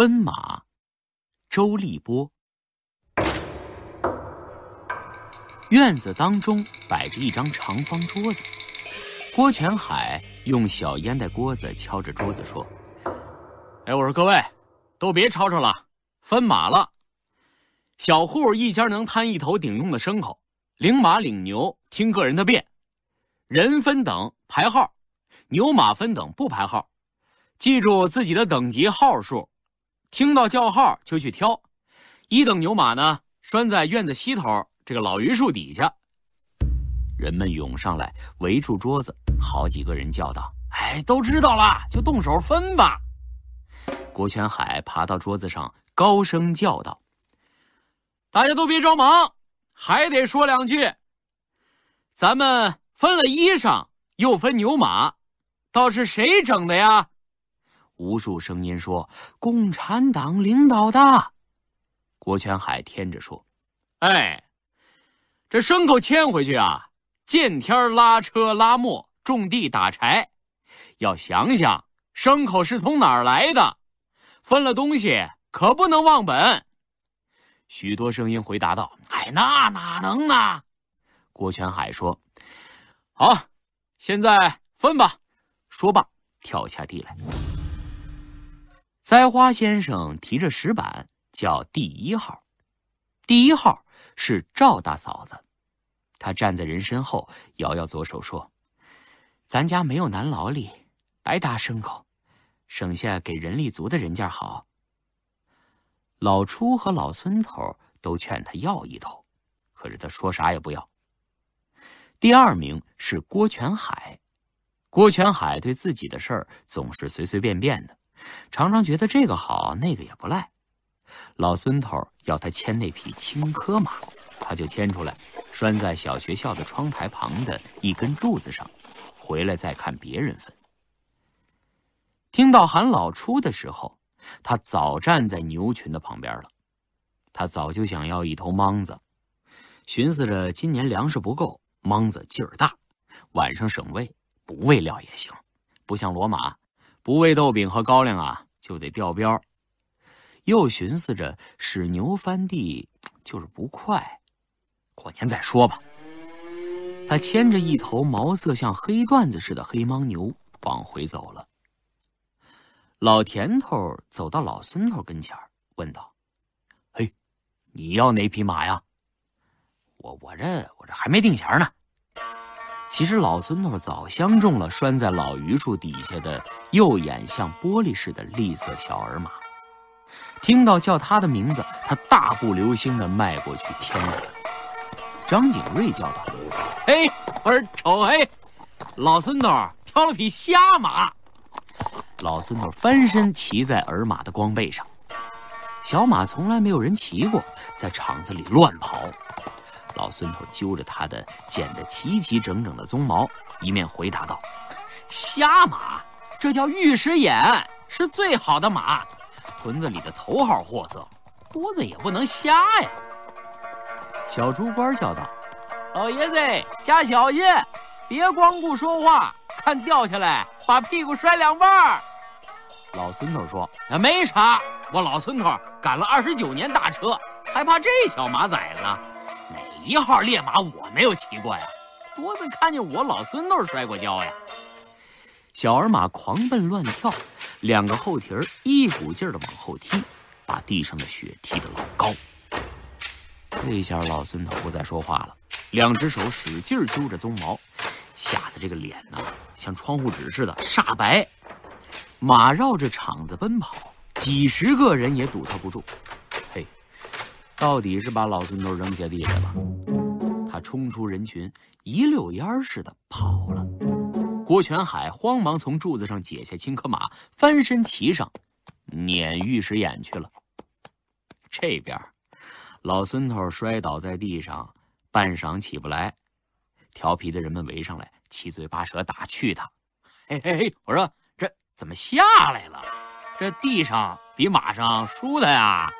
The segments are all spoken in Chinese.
分马，周立波。院子当中摆着一张长方桌子，郭全海用小烟袋锅子敲着桌子说：“哎，我说各位，都别吵吵了，分马了。小户一家能摊一头顶用的牲口，领马领牛听个人的便，人分等排号，牛马分等不排号，记住自己的等级号数，听到叫号就去挑。一等牛马呢，拴在院子西头。”这个老榆树底下，人们涌上来围住桌子，好几个人叫道：“哎，都知道了，就动手分吧。”郭全海爬到桌子上，高声叫道：“大家都别着忙，还得说两句。咱们分了衣裳，又分牛马，倒是谁整的呀？”无数声音说：“共产党领导的。”郭全海添着说：“哎。”这牲口牵回去啊，见天拉车拉磨，种地打柴，要想想牲口是从哪儿来的，分了东西可不能忘本。许多声音回答道：“哎，那哪能呢？”郭全海说：“好，现在分吧。”说罢，跳下地来。栽花先生提着石板，叫第一号，第一号。是赵大嫂子，她站在人身后，摇摇左手说：“咱家没有男劳力，白搭牲口，省下给人力足的人家好。”老初和老孙头都劝他要一头，可是他说啥也不要。第二名是郭全海，郭全海对自己的事儿总是随随便便的，常常觉得这个好，那个也不赖。老孙头要他牵那匹青稞马，他就牵出来，拴在小学校的窗台旁的一根柱子上，回来再看别人分。听到喊老初的时候，他早站在牛群的旁边了。他早就想要一头莽子，寻思着今年粮食不够，莽子劲儿大，晚上省喂，不喂料也行，不像骡马，不喂豆饼和高粱啊，就得掉膘。又寻思着使牛翻地，就是不快，过年再说吧。他牵着一头毛色像黑缎子似的黑牦牛往回走了。老田头走到老孙头跟前问道：“嘿，你要哪匹马呀？”“我我这我这还没定钱呢。”其实老孙头早相中了拴在老榆树底下的右眼像玻璃似的栗色小儿马。听到叫他的名字，他大步流星地迈过去牵着。张景瑞叫道：“嘿，我说瞅嘿，老孙头挑了匹瞎马。”老孙头翻身骑在儿马的光背上，小马从来没有人骑过，在场子里乱跑。老孙头揪着他的剪得齐齐整整的鬃毛，一面回答道：“瞎马，这叫玉石眼，是最好的马。”屯子里的头号货色，多子也不能瞎呀。小猪官叫道：“老爷子，加小心，别光顾说话，看掉下来把屁股摔两半。”老孙头说：“没啥，我老孙头赶了二十九年大车，还怕这小马崽子？一号烈马我没有骑过呀？多子看见我老孙都是摔过跤呀。”小儿马狂奔乱跳。两个后蹄儿一股劲儿的往后踢，把地上的雪踢得老高。这下老孙头不再说话了，两只手使劲揪着鬃毛，吓得这个脸呐像窗户纸似的煞白。马绕着场子奔跑，几十个人也堵他不住。到底是把老孙头扔下地来了。他冲出人群，一溜烟似的跑了。郭全海慌忙从柱子上解下青稞马，翻身骑上，撵玉石眼去了。这边，老孙头摔倒在地上，半晌起不来。调皮的人们围上来，七嘴八舌打趣他：“嘿嘿嘿，我说这怎么下来了？这地上比马上舒坦呀！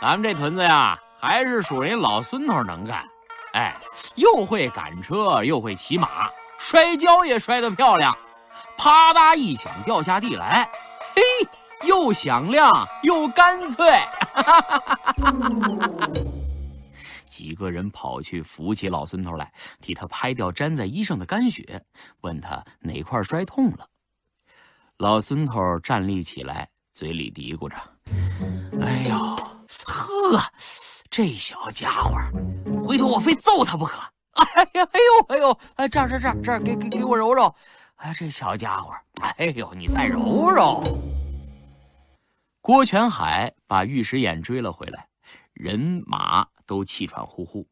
咱们这屯子呀，还是属人老孙头能干。哎，又会赶车，又会骑马。”摔跤也摔得漂亮，啪嗒一响掉下地来，嘿，又响亮又干脆。几个人跑去扶起老孙头来，替他拍掉粘在衣上的干血，问他哪块摔痛了。老孙头站立起来，嘴里嘀咕着：“哎呦，这小家伙，回头我非揍他不可！哎呀，哎呦，哎呦，哎，这儿，这儿，这儿，这儿，给给给我揉揉。哎，这小家伙，哎呦，你再揉揉。”郭全海把玉石眼追了回来，人马。都气喘呼呼，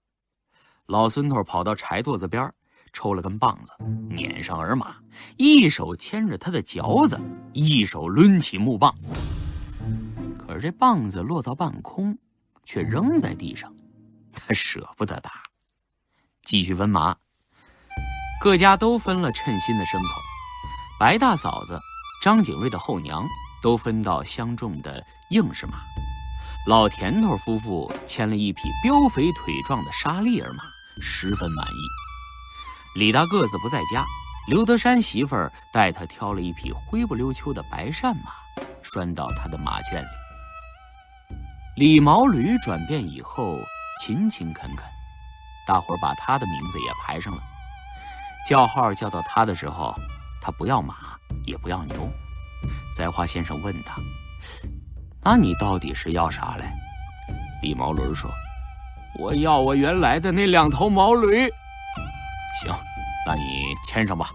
老孙头跑到柴垛子边抽了根棒子，撵上儿马，一手牵着他的嚼子，一手抡起木棒。可是这棒子落到半空，却扔在地上，他舍不得打。继续分马，各家都分了称心的牲口，白大嫂子、张景瑞的后娘都分到相中的硬实马。老田头夫妇牵了一匹膘肥腿壮的沙利儿马，十分满意。李大个子不在家，刘德山媳妇儿带他挑了一匹灰不溜秋的白骅马，拴到他的马圈里。李毛驴转变以后勤勤恳恳，大伙儿把他的名字也排上了。叫号叫到他的时候，他不要马，也不要牛。栽花先生问他。那你到底是要啥嘞？李毛驴说：“我要我原来的那两头毛驴。”行，那你牵上吧。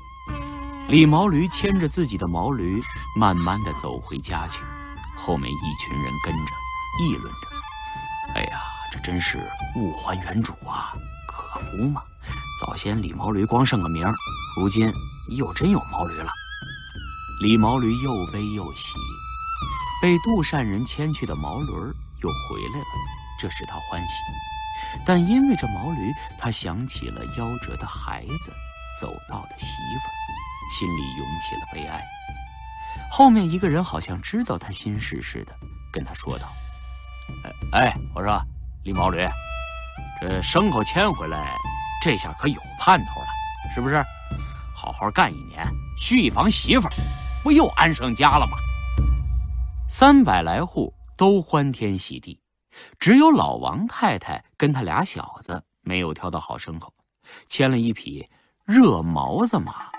李毛驴牵着自己的毛驴，慢慢的走回家去。后面一群人跟着，议论着：“哎呀，这真是物还原主啊！可不嘛，早先李毛驴光剩个名，如今又真有毛驴了。”李毛驴又悲又喜。被杜善人牵去的毛驴又回来了，这使他欢喜。但因为这毛驴，他想起了夭折的孩子，走道的媳妇儿，心里涌起了悲哀。后面一个人好像知道他心事似的，跟他说道：“哎，我说李毛驴，这牲口牵回来，这下可有盼头了，是不是？好好干一年，续一房媳妇儿，不又安上家了吗？”三百来户都欢天喜地，只有老王太太跟他俩小子没有挑到好牲口，牵了一匹热毛子马。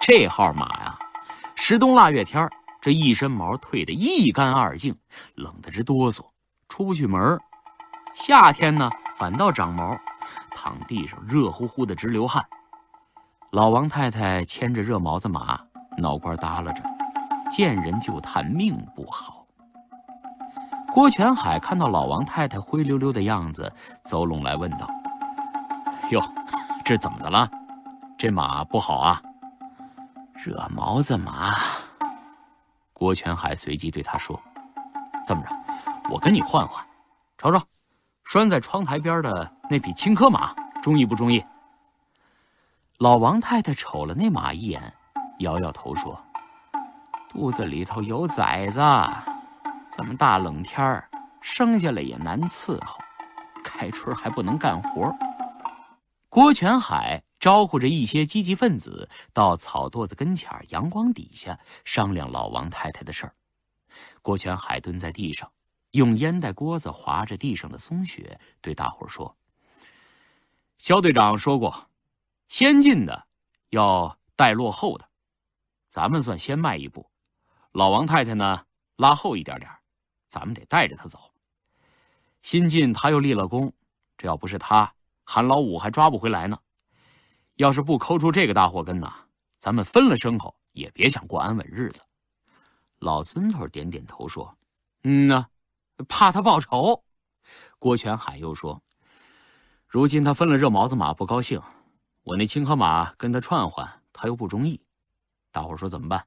这号马呀，十冬腊月天这一身毛褪得一干二净，冷得直哆嗦，出不去门夏天呢，反倒长毛，躺地上热乎乎的直流汗。老王太太牵着热毛子马，脑瓜耷拉着。见人就叹命不好。郭全海看到老王太太灰溜溜的样子，走拢来问道：“哟，这怎么的了？这马不好啊？”热毛子马。郭全海随即对他说：“这么着，我跟你换换，瞅瞅，拴在窗台边的那匹青稞马，中意不中意？”老王太太瞅了那马一眼，摇摇头说。肚子里头有崽子，这么大冷天儿，生下来也难伺候，开春还不能干活。郭全海招呼着一些积极分子到草垛子跟前阳光底下商量老王太太的事儿。郭全海蹲在地上，用烟袋锅子划着地上的松雪，对大伙说：“肖队长说过，先进的要带落后的，咱们算先迈一步。”老王太太呢，拉后一点点，咱们得带着他走。新晋他又立了功，这要不是他，韩老五还抓不回来呢。要是不抠出这个大祸根呐，咱们分了牲口也别想过安稳日子。老孙头点点头说：“嗯呢，怕他报仇。”郭全海又说：“如今他分了热毛子马不高兴，我那青稞马跟他串换，他又不中意。大伙说怎么办？”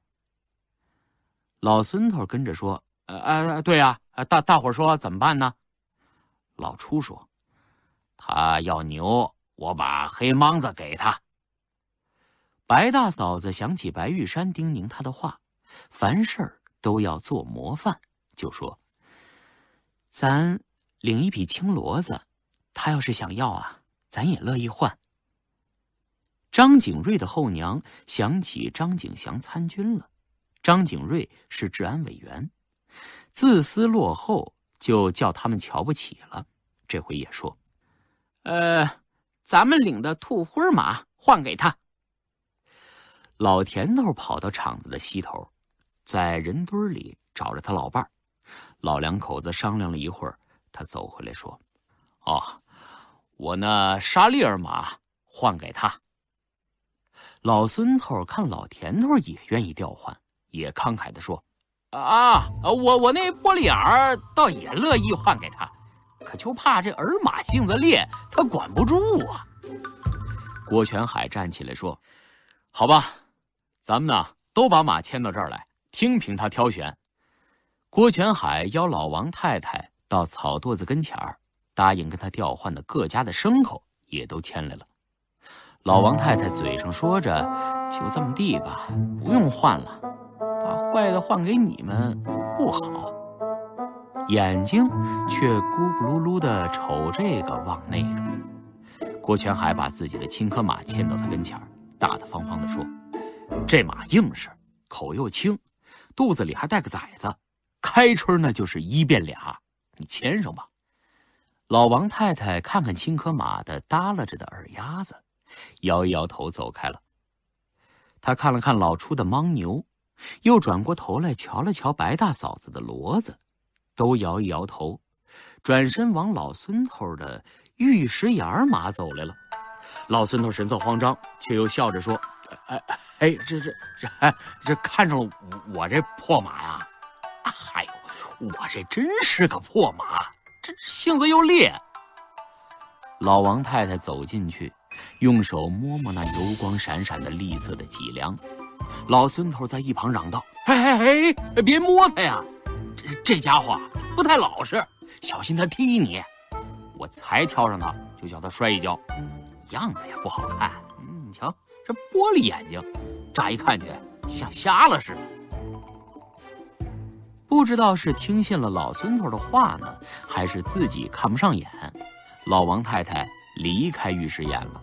老孙头跟着说：“呃，呃，对呀，大大伙说怎么办呢？”老初说：“他要牛，我把黑莽子给他。”白大嫂子想起白玉山叮咛他的话，凡事都要做模范，就说：“咱领一匹青骡子，他要是想要啊，咱也乐意换。”张景瑞的后娘想起张景祥参军了。张景瑞是治安委员，自私落后，就叫他们瞧不起了。这回也说：“呃，咱们领的兔灰马换给他。”老田头跑到场子的西头，在人堆里找着他老伴儿。老两口子商量了一会儿，他走回来说：“哦，我那沙利尔马换给他。”老孙头看老田头也愿意调换，也慷慨的说：“啊，我我那玻璃眼儿倒也乐意换给他，可就怕这儿马性子烈，他管不住啊。”郭全海站起来说：“好吧。”咱们呢，都把马牵到这儿来，听凭他挑选。郭全海邀老王太太到草垛子跟前儿，答应跟他调换的各家的牲口也都牵来了。老王太太嘴上说着：“就这么地吧，不用换了，把坏的换给你们不好。”眼睛却咕咕噜噜的瞅这个望那个。郭全海把自己的青稞马牵到他跟前儿，大大方方的说。这马硬实，口又轻，肚子里还带个崽子，开春那就是一变俩。你牵上吧。老王太太看看青稞马的耷拉着的耳丫子，摇一摇头走开了。他看了看老初的牦牛，又转过头来瞧了瞧白大嫂子的骡子，都摇一摇头，转身往老孙头的玉石眼马走来了。老孙头神色慌张，却又笑着说：“哎。”哎，这这这哎，这看上了我这破马呀？哎呦，我这真是个破马，这性子又烈。老王太太走进去，用手摸摸那油光闪闪的栗色的脊梁。老孙头在一旁嚷道：“哎哎哎，别摸它呀！这这家伙不太老实，小心他踢你。我才挑上他，就叫他摔一跤，样子也不好看。嗯，你瞧。”这玻璃眼睛，乍一看去像瞎了似的。不知道是听信了老孙头的话呢，还是自己看不上眼，老王太太离开御史眼了，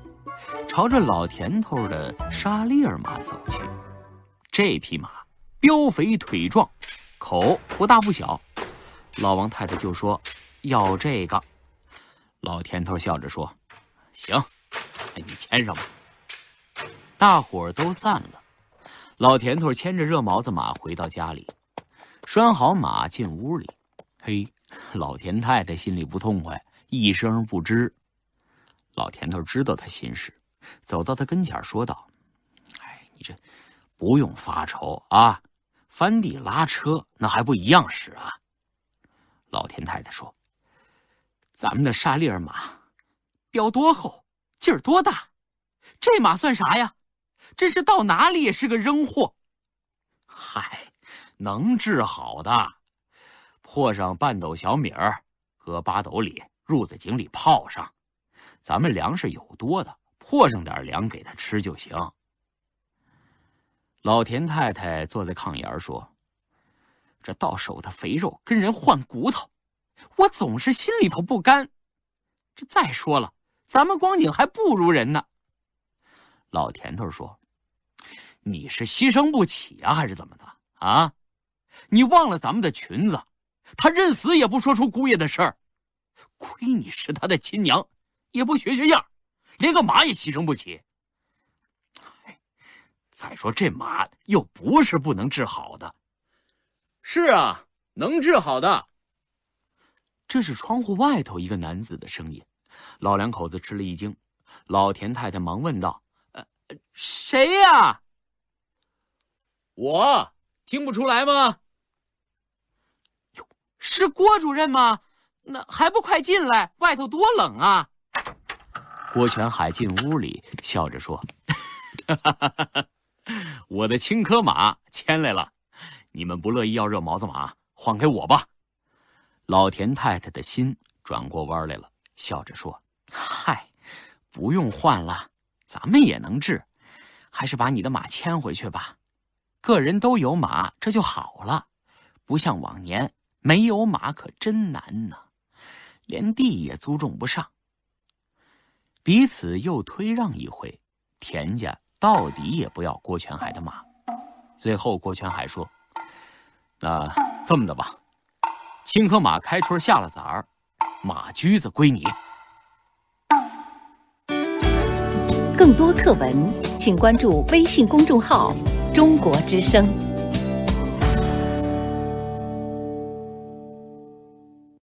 朝着老田头的沙利尔马走去。这匹马膘肥腿壮，口不大不小，老王太太就说要这个。老田头笑着说：“行，你牵上吧。”大伙儿都散了，老田头牵着热毛子马回到家里，拴好马进屋里。嘿，老田太太心里不痛快，一声不吱。老田头知道他心事，走到他跟前说道：“哎，你这不用发愁啊，翻地拉车那还不一样使啊。”老田太太说：“咱们的沙利尔马，膘多厚，劲儿多大，这马算啥呀？”真是到哪里也是个扔货。嗨，能治好的，和上半斗小米儿，搁八斗里，入在井里泡上。咱们粮食有多的，和上点粮给他吃就行。老田太太坐在炕沿儿说：“这到手的肥肉跟人换骨头，我总是心里头不甘。这再说了，咱们光景还不如人呢。”老田头说。你是牺牲不起啊，还是怎么的啊？你忘了咱们的裙子，他认死也不说出姑爷的事儿。亏你是他的亲娘，也不学学样，连个马也牺牲不起。再说这马又不是不能治好的。是啊，能治好的。这是窗户外头一个男子的声音，老两口子吃了一惊。老田太太忙问道：“呃，谁呀？”我听不出来吗？是郭主任吗？那还不快进来，外头多冷啊！郭全海进屋里，笑着说：“我的青稞马牵来了，你们不乐意要热毛子马，换给我吧。”老田太太的心转过弯来了，笑着说：“嗨，不用换了，咱们也能治，还是把你的马牵回去吧。”个人都有马，这就好了，不像往年没有马可真难呐，连地也租种不上。彼此又推让一回，田家到底也不要郭全海的马，最后，郭全海说：“那这么的吧，青稞马开春下了崽儿，马驹子归你。”更多课文，请关注微信公众号“中国之声”。